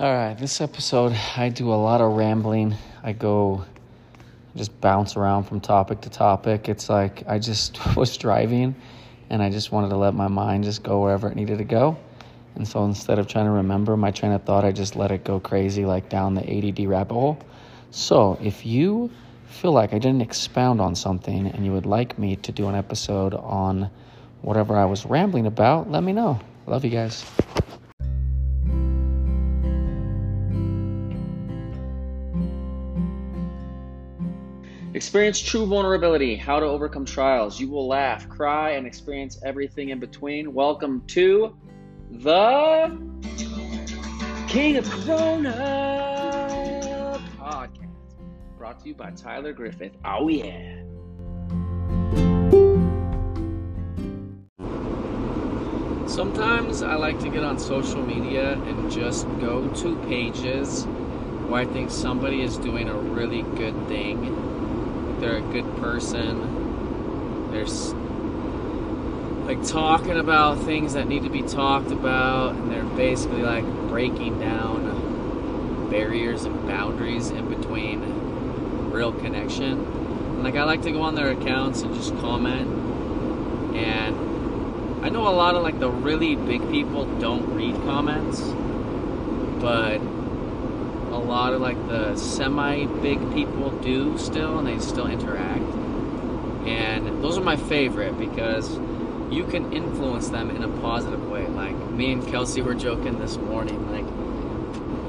All right, this episode, I do a lot of rambling. I go just bounce around from topic to topic. It's like I just was driving and I just wanted to let my mind just go wherever it needed to go. And so instead of trying to remember my train of thought, I just let it go crazy, like down the ADD rabbit hole. So if you feel like I didn't expound on something and you would like me to do an episode on whatever I was rambling about, let me know. Love you guys. Experience true vulnerability, how to overcome trials. You will laugh, cry, and experience everything in between. Welcome to the King of Corona podcast, brought to you by Tyler Griffith. Oh, yeah. Sometimes I like to get on social media and just go to pages where I think somebody is doing a really good thing they're a good person. They're like talking about things that need to be talked about, and they're basically like breaking down barriers and boundaries in between real connection. And like I like to go on their accounts and just comment. And I know a lot of like the really big people don't read comments, but lot of like the semi big people do still, and they still interact. And those are my favorite because you can influence them in a positive way. Like me and Kelsey were joking this morning, like,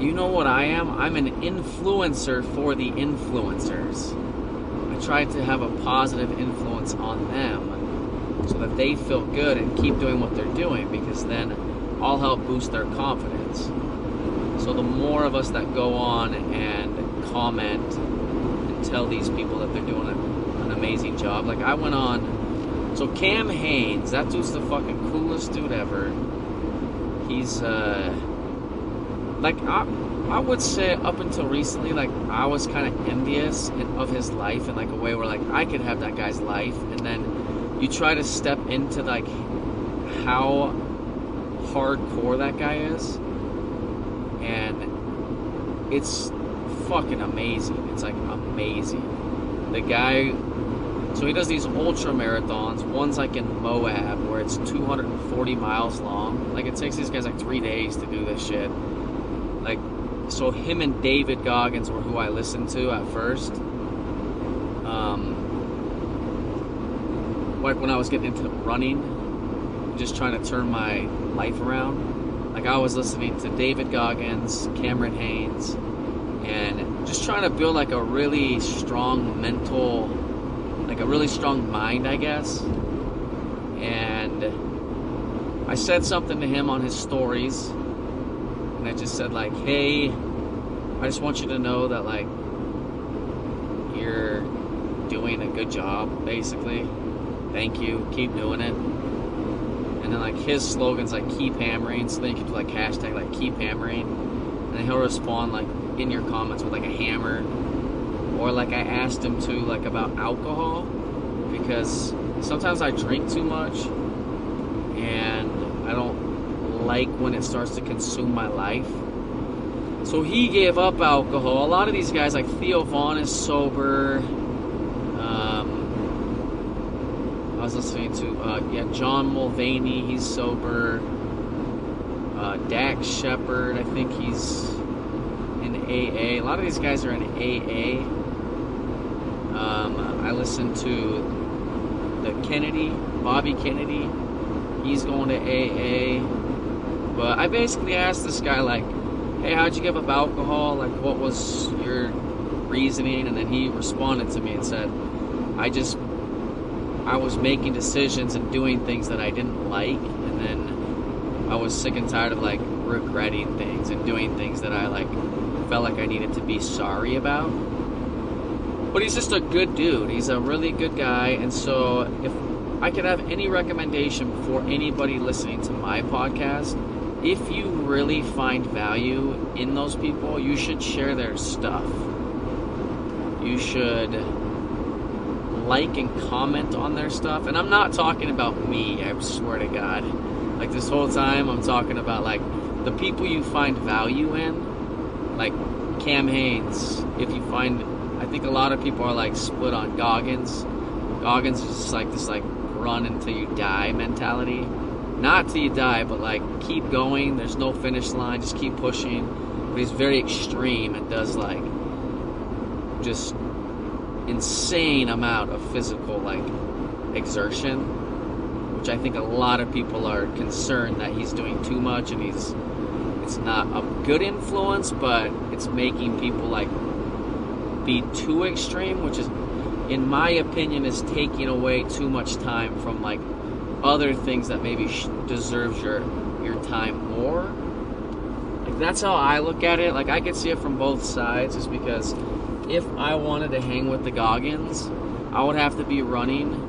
you know what I am? I'm an influencer for the influencers. I try to have a positive influence on them so that they feel good and keep doing what they're doing because then I'll help boost their confidence. So the more of us that go on and comment and tell these people that they're doing a, an amazing job. Like I went on, so Cam Hanes, that dude's the fucking coolest dude ever. He's uh, like I, I would say up until recently, like I was kind of envious of his life in like a way where like I could have that guy's life, and then you try to step into like how hardcore that guy is and it's fucking amazing. It's like amazing. The guy, so he does these ultra marathons. One's like in Moab, where it's 240 miles long. Like it takes these guys like three days to do this shit. Like, so him and David Goggins were who I listened to at first. Um, like when I was getting into running, just trying to turn my life around like I was listening to David Goggins, Cameron Hanes, and just trying to build like a really strong mental, like a really strong mind, I guess. And I said something to him on his stories, and I just said like, "Hey, I just want you to know that like you're doing a good job, basically. Thank you. Keep doing it." And then like his slogans like keep hammering so then you can do like hashtag like keep hammering. And then he'll respond like in your comments with like a hammer. Or like i asked him to like about alcohol because sometimes i drink too much and i don't like when it starts to consume my life. So he gave up alcohol. A lot of these guys like theo Von, is sober I was listening to uh, yeah John Mulaney. He's sober. Uh, Dax Shepard. I think he's in AA. A lot of these guys are in AA. Um, I listened to the Kennedy, Bobby Kennedy. He's going to AA. But I basically asked this guy like, "Hey, how'd you give up alcohol? Like, what was your reasoning?" And then he responded to me and said, "I just I was making decisions and doing things that I didn't like, and then I was sick and tired of like regretting things and doing things that I like felt like I needed to be sorry about. But he's just a good dude. He's a really good guy, and so if I could have any recommendation for anybody listening to my podcast, if you really find value in those people, you should share their stuff. You should like and comment on their stuff. And I'm not talking about me, I swear to God. Like this whole time, I'm talking about like the people you find value in. like Cam Hanes, if you find, I think a lot of people are like split on Goggins. Goggins is just like this like run until you die mentality. Not till you die, but like keep going. There's no finish line. Just keep pushing. But he's very extreme and does like just insane amount of physical like exertion, which I think a lot of people are concerned that he's doing too much and he's it's not a good influence, but it's making people like be too extreme, which is in my opinion is taking away too much time from like other things that maybe deserves your your time more. Like that's how I look at it. Like I could see it from both sides, just because if I wanted to hang with the Goggins, I would have to be running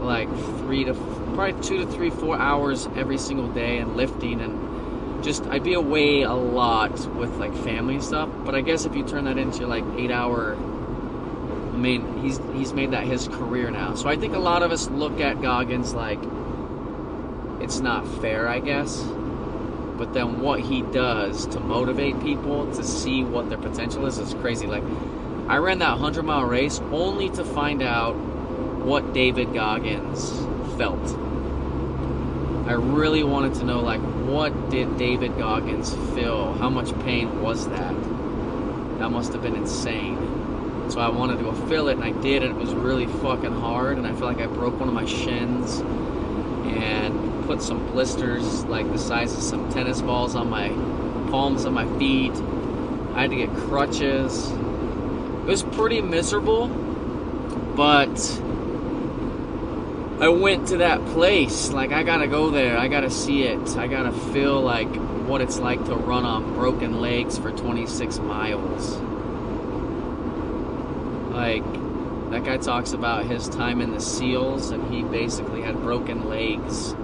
like three to probably two to three, four hours every single day and lifting and just I'd be away a lot with like family stuff. But I guess if you turn that into like eight hour I mean, he's he's made that his career now. So I think a lot of us look at Goggins like it's not fair, I guess. But then what he does to motivate people to see what their potential is is crazy. Like I ran that 100 mile race only to find out what David Goggins felt. I really wanted to know like what did David Goggins feel? How much pain was that? That must have been insane. So I wanted to go feel it and I did and it was really fucking hard and I feel like I broke one of my shins and put some blisters like the size of some tennis balls on my palms of my feet. I had to get crutches. It was pretty miserable, but I went to that place. Like, I gotta go there. I gotta see it. I gotta feel like what it's like to run on broken legs for 26 miles. Like, that guy talks about his time in the SEALs, and he basically had broken legs,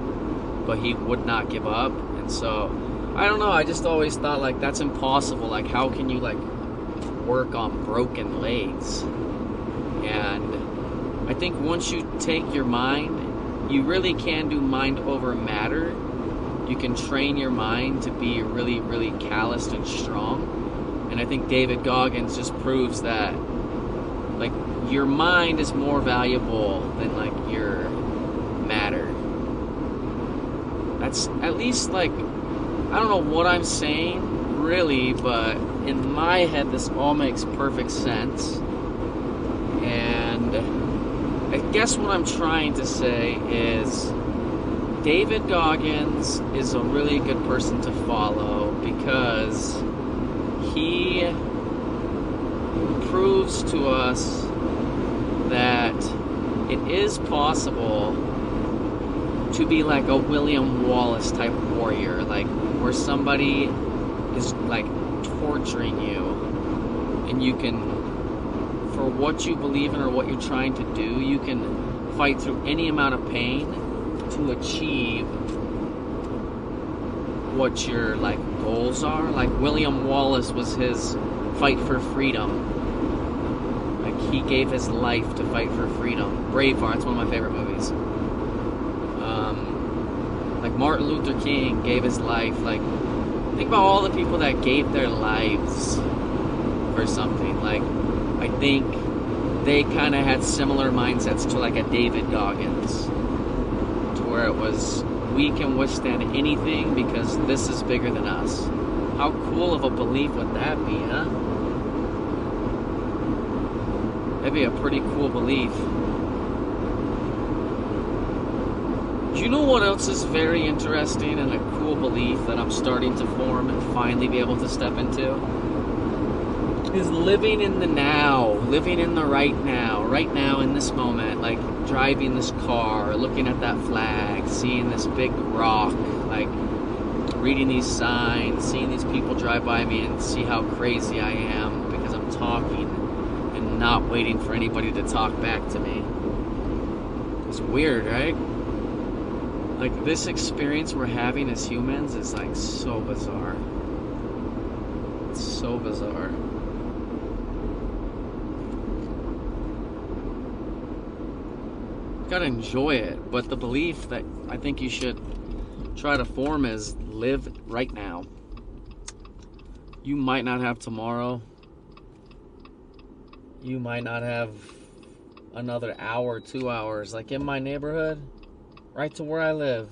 but he would not give up. And so, I don't know. I just always thought, like, that's impossible. Like, how can you, like, work on broken legs? And I think once you take your mind, you really can do mind over matter. You can train your mind to be really, really calloused and strong. And I think David Goggins just proves that, like, your mind is more valuable than, like, your matter. That's at least, like, I don't know what I'm saying, really, but in my head, this all makes perfect sense. And I guess what I'm trying to say is David Goggins is a really good person to follow because he proves to us that it is possible to be like a William Wallace type warrior, like where somebody is like torturing you and you can for what you believe in or what you're trying to do, you can fight through any amount of pain to achieve what your like goals are. Like William Wallace was his fight for freedom. Like he gave his life to fight for freedom. Braveheart, it's one of my favorite movies. Um, like Martin Luther King gave his life. Like think about all the people that gave their lives for something. Like I think they kind of had similar mindsets to like a David Goggins, to where it was we can withstand anything because this is bigger than us. How cool of a belief would that be, huh? That'd be a pretty cool belief. Do you know what else is very interesting and a cool belief that I'm starting to form and finally be able to step into? is living in the now, living in the right now, right now in this moment, like driving this car, looking at that flag, seeing this big rock, like reading these signs, seeing these people drive by me and see how crazy I am because I'm talking and not waiting for anybody to talk back to me. It's weird, right? Like this experience we're having as humans is like so bizarre. It's so bizarre. gotta enjoy it. But the belief that I think you should try to form is live right now. you might not have tomorrow. You might not have another hour, two hours. Like in my neighborhood, right to where I live.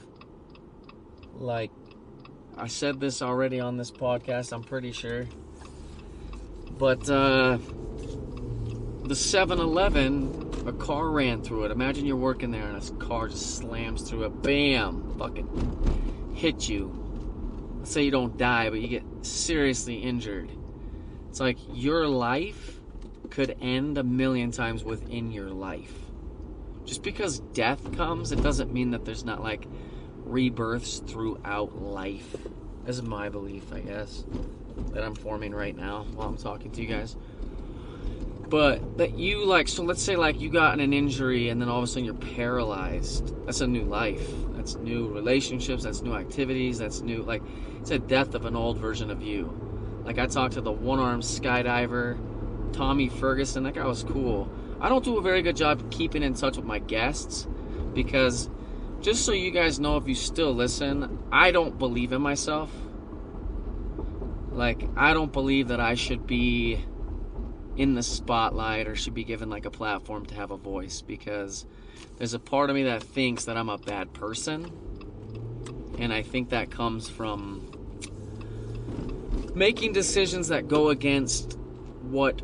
Like, I said this already on this podcast, I'm pretty sure. But, uh, the 7 Eleven, a car ran through it. Imagine you're working there and a car just slams through it. Bam! Fucking hit you. Let's say you don't die, but you get seriously injured. It's like your life could end a million times within your life. Just because death comes, it doesn't mean that there's not like rebirths throughout life. This is my belief, I guess, that I'm forming right now while I'm talking to you guys. But that you like so let's say like you got an injury and then all of a sudden you're paralyzed. That's a new life. That's new relationships. That's new activities. That's new like it's a death of an old version of you. Like i talked to the one-armed skydiver tommy ferguson. That guy was cool i don't do a very good job keeping in touch with my guests because just so you guys know if you still listen i don't believe in myself like i don't believe that i should be in the spotlight or should be given like a platform to have a voice because there's a part of me that thinks that I'm a bad person. And I think that comes from making decisions that go against what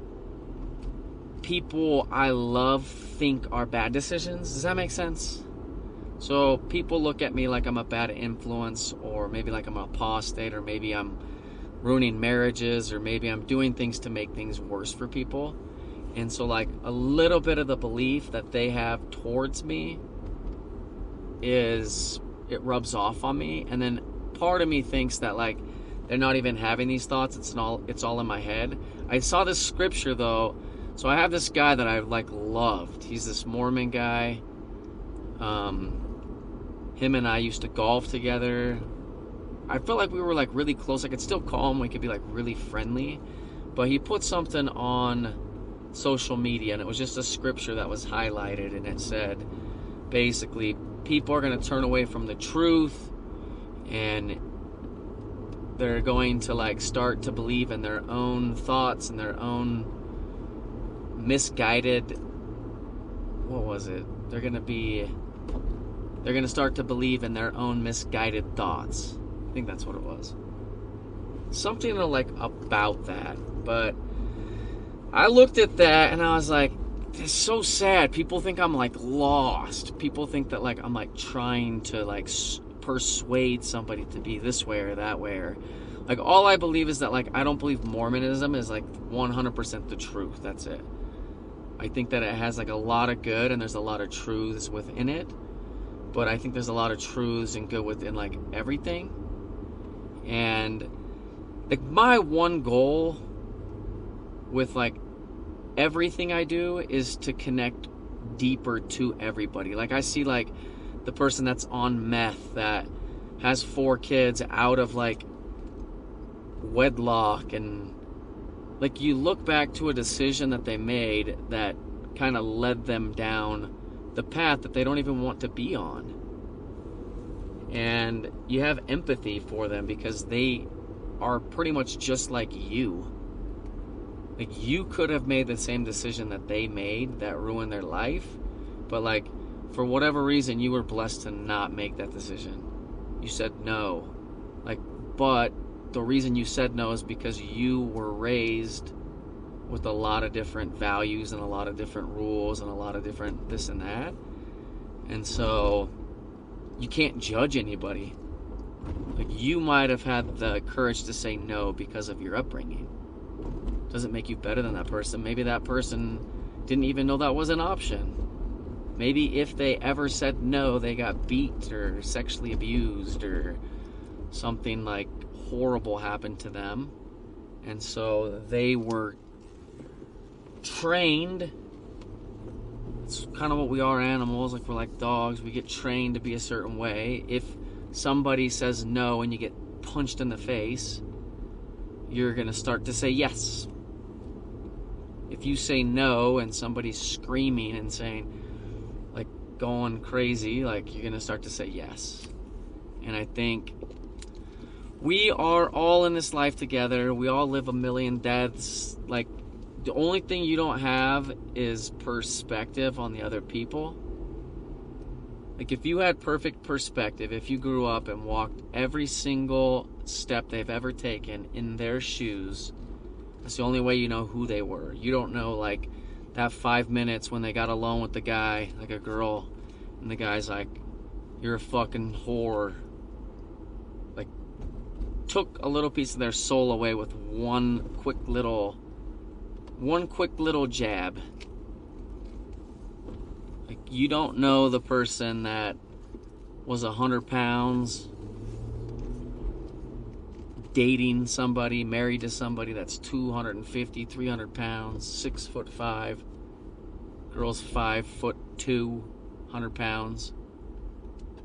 people I love think are bad decisions. Does that make sense? So people look at me like I'm a bad influence or maybe like I'm an apostate or maybe I'm ruining marriages or maybe I'm doing things to make things worse for people. And so, like, a little bit of the belief that they have towards me is it rubs off on me. And then part of me thinks that, like, they're not even having these thoughts. It's all it's all in my head. I saw this scripture though. So I have this guy that I've like loved. He's this Mormon guy. Um, him and I used to golf together. I felt like we were like really close. I could still call him. We could be like really friendly. But he put something on social media, and it was just a scripture that was highlighted, and it said basically people are going to turn away from the truth, and they're going to like start to believe in their own thoughts and their own misguided. What was it? They're going to be. They're going to start to believe in their own misguided thoughts I think that's what it was. Something to like about that. But I looked at that and I was like, it's so sad. People think I'm like lost. People think that like I'm like trying to like persuade somebody to be this way or that way or like all I believe is that like I don't believe Mormonism is like 100% the truth. That's it. I think that it has like a lot of good and there's a lot of truths within it. But I think there's a lot of truths and good within like everything. And like my one goal with like everything I do is to connect deeper to everybody. Like I see like the person that's on meth that has four kids out of like wedlock and like you look back to a decision that they made that kind of led them down the path that they don't even want to be on and you have empathy for them because they are pretty much just like you. Like you could have made the same decision that they made that ruined their life, but like for whatever reason you were blessed to not make that decision. You said no. Like but the reason you said no is because you were raised with a lot of different values and a lot of different rules and a lot of different this and that. And so you can't judge anybody. Like you might have had the courage to say no because of your upbringing. Doesn't make you better than that person. Maybe that person didn't even know that was an option. Maybe if they ever said no, they got beat or sexually abused or something like horrible happened to them. And so they were trained. It's kind of what we are animals like we're like dogs. We get trained to be a certain way. If somebody says no and you get punched in the face you're going to start to say yes. If you say no and somebody's screaming and saying like going crazy like you're going to start to say yes. And i think we are all in this life together. We all live a million deaths. Like, the only thing you don't have is perspective on the other people. Like, if you had perfect perspective, if you grew up and walked every single step they've ever taken in their shoes, that's the only way you know who they were. You don't know, like, that five minutes when they got alone with the guy, like a girl, and the guy's like, You're a fucking whore took a little piece of their soul away with one quick little one quick little jab. Like you don't know the person that was a hundred pounds dating somebody, married to somebody that's 250, 300 pounds, six foot five, girl's five foot two, 100 pounds,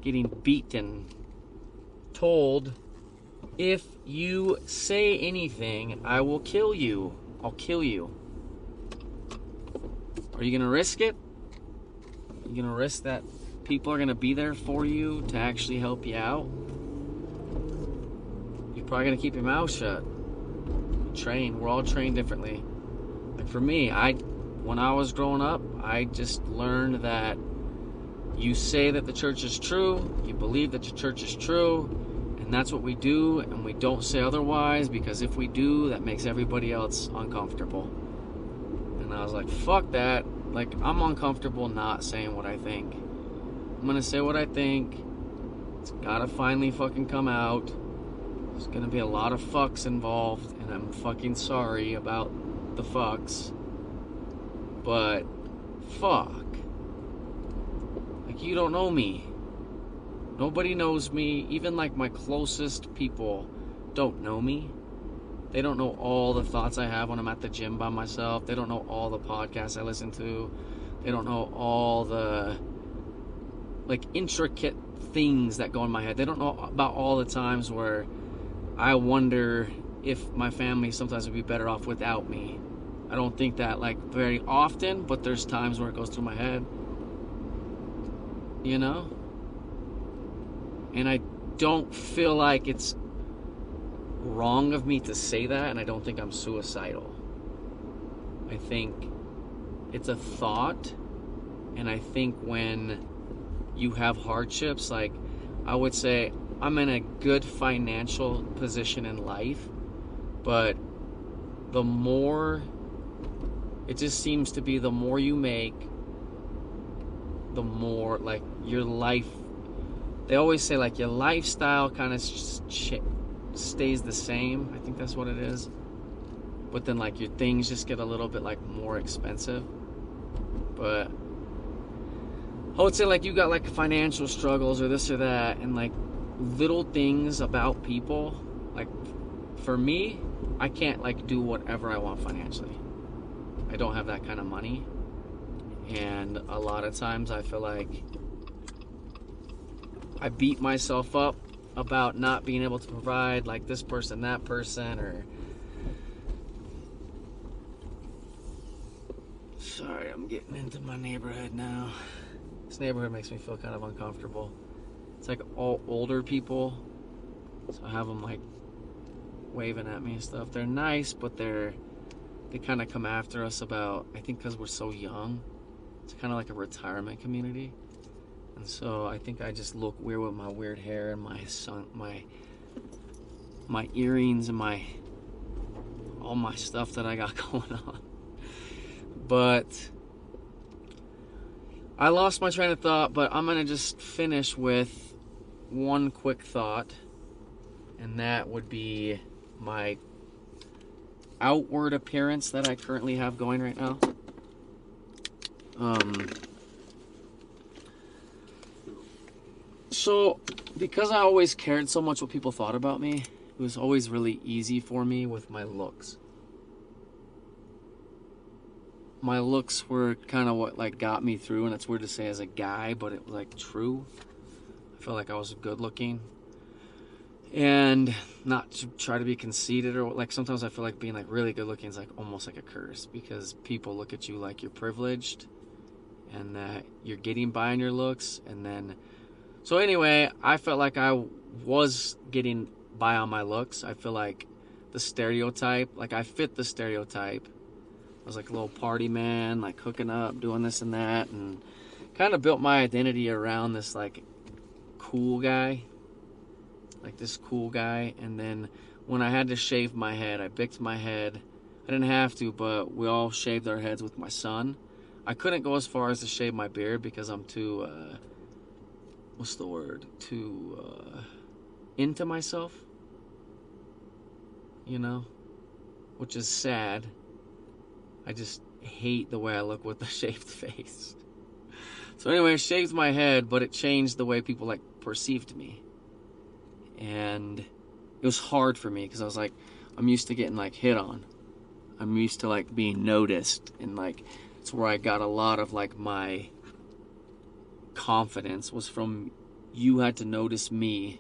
getting beaten, told if you say anything, I will kill you. I'll kill you. Are you going to risk it? Are you going to risk that people are going to be there for you to actually help you out? You're probably going to keep your mouth shut. Train. We're all trained differently. Like for me, I when I was growing up, I just learned that you say that the church is true, you believe that the church is true, and that's what we do, and we don't say otherwise because if we do, that makes everybody else uncomfortable. And I was like, fuck that. Like, I'm uncomfortable not saying what I think. I'm gonna say what I think. It's gotta finally fucking come out. There's gonna be a lot of fucks involved, and I'm fucking sorry about the fucks. But, fuck. Like, you don't know me. Nobody knows me. Even like my closest people don't know me. They don't know all the thoughts I have when I'm at the gym by myself. They don't know all the podcasts I listen to. They don't know all the like intricate things that go in my head. They don't know about all the times where I wonder if my family sometimes would be better off without me. I don't think that like very often, but there's times where it goes through my head. You know? And I don't feel like it's wrong of me to say that, and I don't think I'm suicidal. I think it's a thought, and I think when you have hardships, like I would say, I'm in a good financial position in life, but the more it just seems to be the more you make, the more like your life they always say like your lifestyle kind of ch- stays the same. I think that's what it is. But then like your things just get a little bit like more expensive. But I would say like you got like financial struggles or this or that and like little things about people. Like for me, I can't like do whatever I want financially. I don't have that kind of money. And a lot of times I feel like I beat myself up about not being able to provide like this person, that person, or. Sorry, I'm getting into my neighborhood now. This neighborhood makes me feel kind of uncomfortable. It's like all older people, so I have them like waving at me and stuff. They're nice, but they're they kind of come after us about I think because we're so young. It's kind of like a retirement community. And so I think I just look weird with my weird hair and my sun, my my earrings and my all my stuff that I got going on. But I lost my train of thought, but I'm to just finish with one quick thought and that would be my outward appearance that I currently have going right now. Um So, because I always cared so much what people thought about me, it was always really easy for me with my looks. My looks were kind of what like got me through, and it's weird to say as a guy, but it was like true. I felt like I was good looking, and not to try to be conceited or like sometimes I feel like being like really good looking is like almost like a curse because people look at you like you're privileged, and that you're getting by on your looks, and then so anyway, I felt like I was getting by on my looks. I feel like the stereotype, like I fit the stereotype. I was like a little party man, like hooking up, doing this and that, and kind of built my identity around this like cool guy, like this cool guy. And then when I had to shave my head, I bicked my head. I didn't have to, but we all shaved our heads with my son. I couldn't go as far as to shave my beard because I'm too, uh, what's the word? to uh, into myself. You know? Which is sad. I just hate the way I look with a shaved face. So anyway, I shaved my head, but it changed the way people like perceived me. And it was hard for me because I was like, I'm used to getting like hit on. I'm used to like being noticed and like it's where I got a lot of like my confidence was from you had to notice me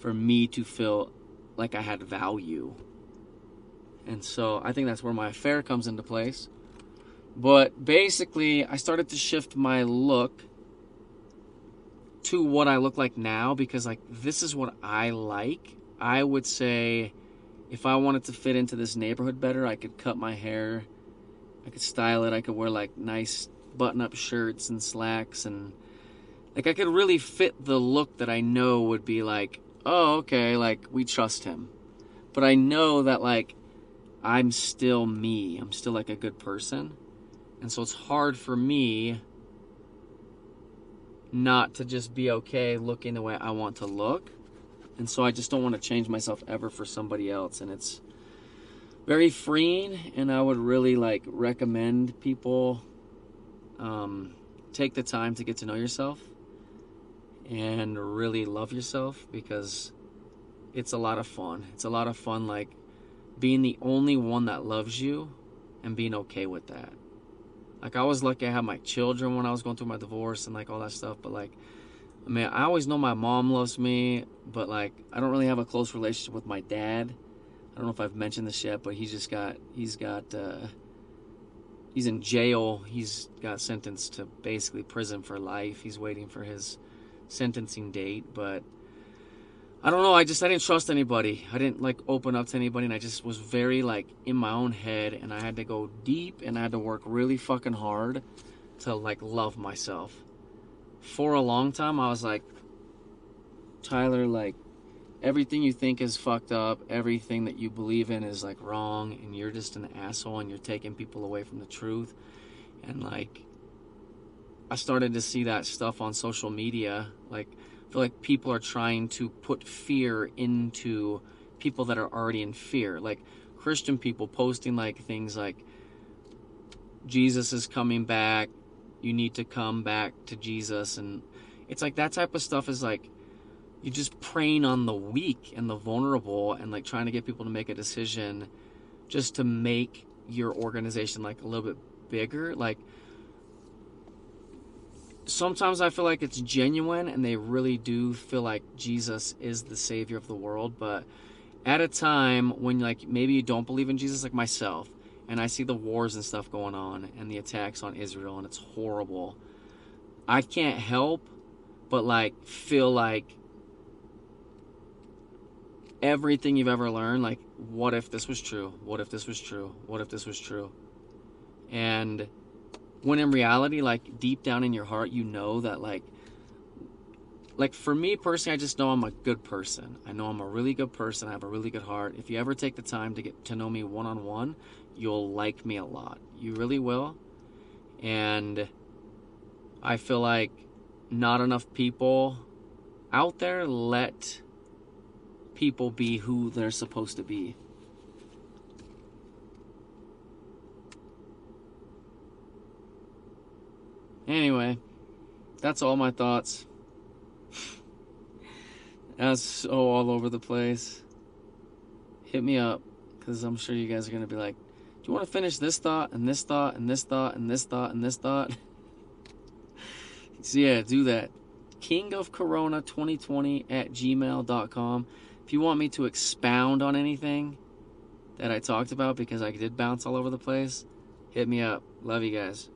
for me to feel like I had value. And so I think that's where my affair comes into place. But basically, I started to shift my look to what I look like now because like this is what I like. I would say if I wanted to fit into this neighborhood better, I could cut my hair I could style it. I could wear like nice button-up shirts and slacks and like I could really fit the look that I know would be like, oh, okay, like we trust him. But I know that like I'm still me. I'm still like a good person. And so it's hard for me not to just be okay looking the way I want to look. And so I just don't want to change myself ever for somebody else and it's very freeing and i would really like recommend people um, take the time to get to know yourself and really love yourself because it's a lot of fun it's a lot of fun like being the only one that loves you and being okay with that like i was lucky i had my children when i was going through my divorce and like all that stuff but like I mean, I always know my mom loves me, but like I don't really have a close relationship with my dad I don't know if I've mentioned this yet, but he's just got he's got uh, he's in jail. He's got sentenced to basically prison for life. He's waiting for his sentencing date, but I don't know. I just I didn't trust anybody. I didn't like open up to anybody, and I just was very like in my own head, and I had to go deep, and I had to work really fucking hard to like love myself. For a long time, I was like, Tyler, like everything you think is fucked up, everything that you believe in is like wrong, and you're just an asshole and you're taking people away from the truth. And like, I started to see that stuff on social media. Like, I feel like people are trying to put fear into people that are already in fear. Like, Christian people posting like things like, Jesus is coming back, you need to come back to Jesus. And it's like that type of stuff is like, you're just preying on the weak and the vulnerable and like trying to get people to make a decision just to make your organization like a little bit bigger like sometimes i feel like it's genuine and they really do feel like jesus is the savior of the world but at a time when like maybe you don't believe in jesus like myself and i see the wars and stuff going on and the attacks on israel and it's horrible i can't help but like feel like everything you've ever learned like what if this was true? What if this was true? What if this was true? And when in reality like deep down in your heart you know that like like for me personally i just know i'm a good person. I know i'm a really good person. I have a really good heart. If you ever take the time to get to know me one-on-one you'll like me a lot. You really will. And i feel like not enough people out there let people be who they're supposed to be. Anyway, that's all my thoughts. That's so all over the place. Hit me up, because I'm sure you guys are going to be like, do you want to finish this thought, and this thought, and this thought, and this thought, and this thought? so yeah, do that. King of Corona 2020 at gmail.com. If you want me to expound on anything that I talked about, because I did bounce all over the place, hit me up. Love you guys.